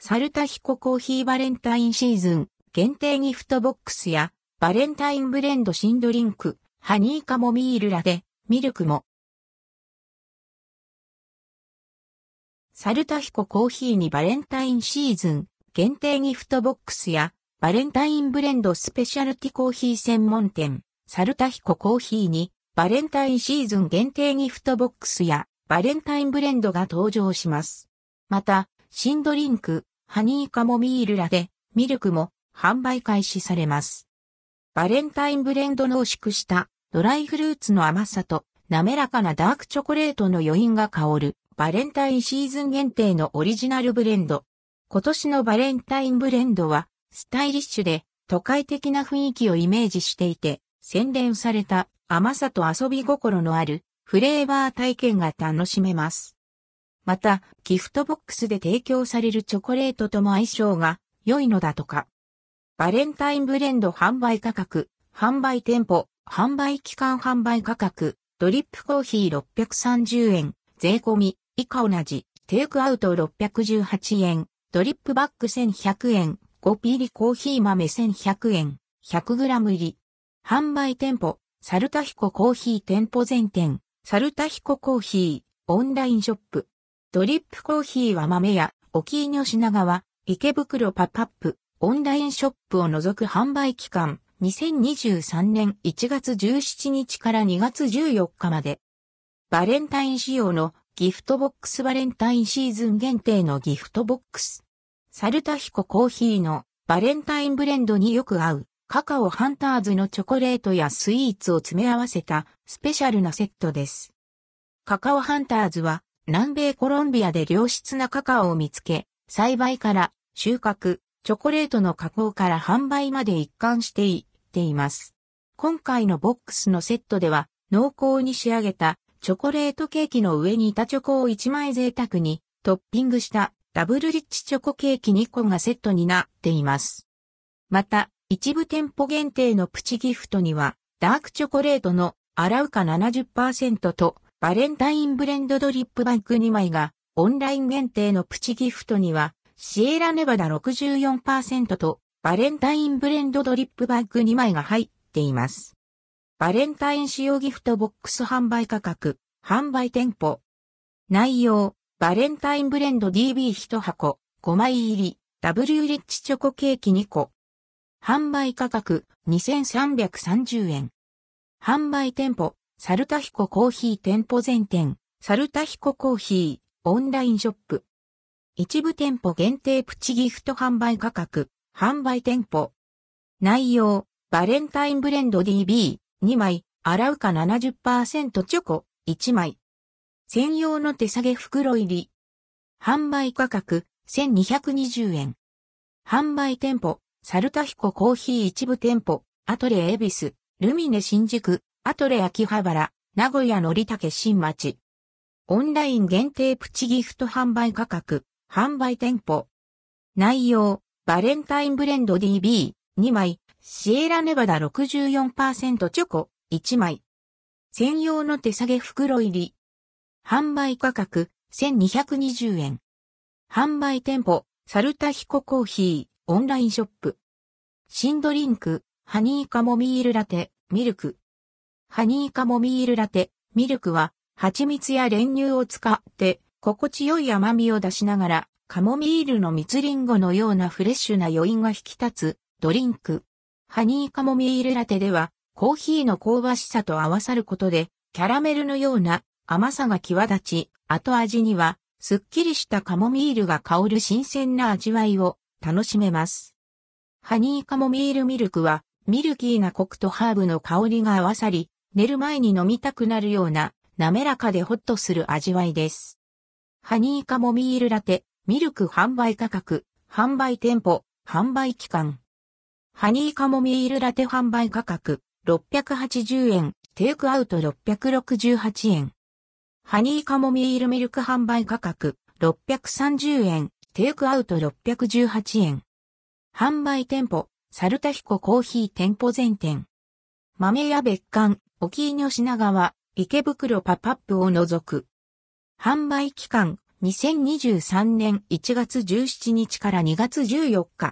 サルタヒココーヒーバレンタインシーズン限定ギフトボックスやバレンタインブレンド新ドリンク、ハニーカモミールラテ、ミルクも。サルタヒココーヒーにバレンタインシーズン限定ギフトボックスやバレンタインブレンドスペシャルティコーヒー専門店、サルタヒココーヒーにバレンタインシーズン限定ギフトボックスやバレンタインブレンドが登場します。また、新ドリンク、ハニーカモミールラテ、ミルクも販売開始されます。バレンタインブレンド濃縮したドライフルーツの甘さと滑らかなダークチョコレートの余韻が香るバレンタインシーズン限定のオリジナルブレンド。今年のバレンタインブレンドはスタイリッシュで都会的な雰囲気をイメージしていて洗練された甘さと遊び心のあるフレーバー体験が楽しめます。また、ギフトボックスで提供されるチョコレートとも相性が良いのだとか。バレンタインブレンド販売価格、販売店舗、販売期間販売価格、ドリップコーヒー630円、税込み、以下同じ、テイクアウト618円、ドリップバッグ1100円、5ピーリコーヒー豆1100円、100g 入り。販売店舗、サルタヒココーヒー店舗全店、サルタヒココーヒー、オンラインショップ。ドリップコーヒーは豆や、沖井の品川、池袋パパップ、オンラインショップを除く販売期間、2023年1月17日から2月14日まで。バレンタイン仕様のギフトボックスバレンタインシーズン限定のギフトボックス。サルタヒココーヒーのバレンタインブレンドによく合うカカオハンターズのチョコレートやスイーツを詰め合わせたスペシャルなセットです。カカオハンターズは南米コロンビアで良質なカカオを見つけ、栽培から収穫、チョコレートの加工から販売まで一貫していっています。今回のボックスのセットでは、濃厚に仕上げたチョコレートケーキの上に板チョコを1枚贅沢にトッピングしたダブルリッチチョコケーキ2個がセットになっています。また、一部店舗限定のプチギフトには、ダークチョコレートの洗うか70%とバレンタインブレンドドリップバッグ2枚が、オンライン限定のプチギフトには、シエラネバダ64%とバレンタインブレンドドリップバッグ2枚が入っています。バレンタイン仕様ギフトボックス販売価格、販売店舗。内容、バレンタインブレンド DB1 箱、5枚入り、W リッチチョコケーキ2個。販売価格、2330円。販売店舗、サルタヒココーヒー店舗全店、サルタヒココーヒー、オンラインショップ。一部店舗限定プチギフト販売価格、販売店舗。内容、バレンタインブレンド DB、2枚、洗うか70%チョコ、1枚。専用の手下げ袋入り。販売価格、1220円。販売店舗、サルタヒココーヒー一部店舗、アトレエビス、ルミネ新宿、アトレ秋葉原、名古屋のりたけ新町。オンライン限定プチギフト販売価格、販売店舗。内容、バレンタインブレンド DB、2枚、シエラネバダ64%チョコ、1枚。専用の手下げ袋入り。販売価格、1220円。販売店舗、サルタヒココーヒー、オンラインショップ。新ドリンク、ハニーカモミールラテ、ミルク。ハニーカモミールラテ、ミルクは、蜂蜜や練乳を使って、心地よい甘みを出しながら、カモミールの蜜リンゴのようなフレッシュな余韻が引き立つドリンク。ハニーカモミールラテでは、コーヒーの香ばしさと合わさることで、キャラメルのような甘さが際立ち、後味には、すっきりしたカモミールが香る新鮮な味わいを楽しめます。ハニーカモミールミルクは、ミルキーなコクとハーブの香りが合わさり、寝る前に飲みたくなるような滑らかでホッとする味わいです。ハニーカモミールラテ、ミルク販売価格、販売店舗、販売期間。ハニーカモミールラテ販売価格、680円、テイクアウト668円。ハニーカモミールミルク販売価格、630円、テイクアウト618円。販売店舗、サルタヒココーヒー店舗全店。豆屋別館、沖井の品川、池袋パパップを除く。販売期間2023年1月17日から2月14日。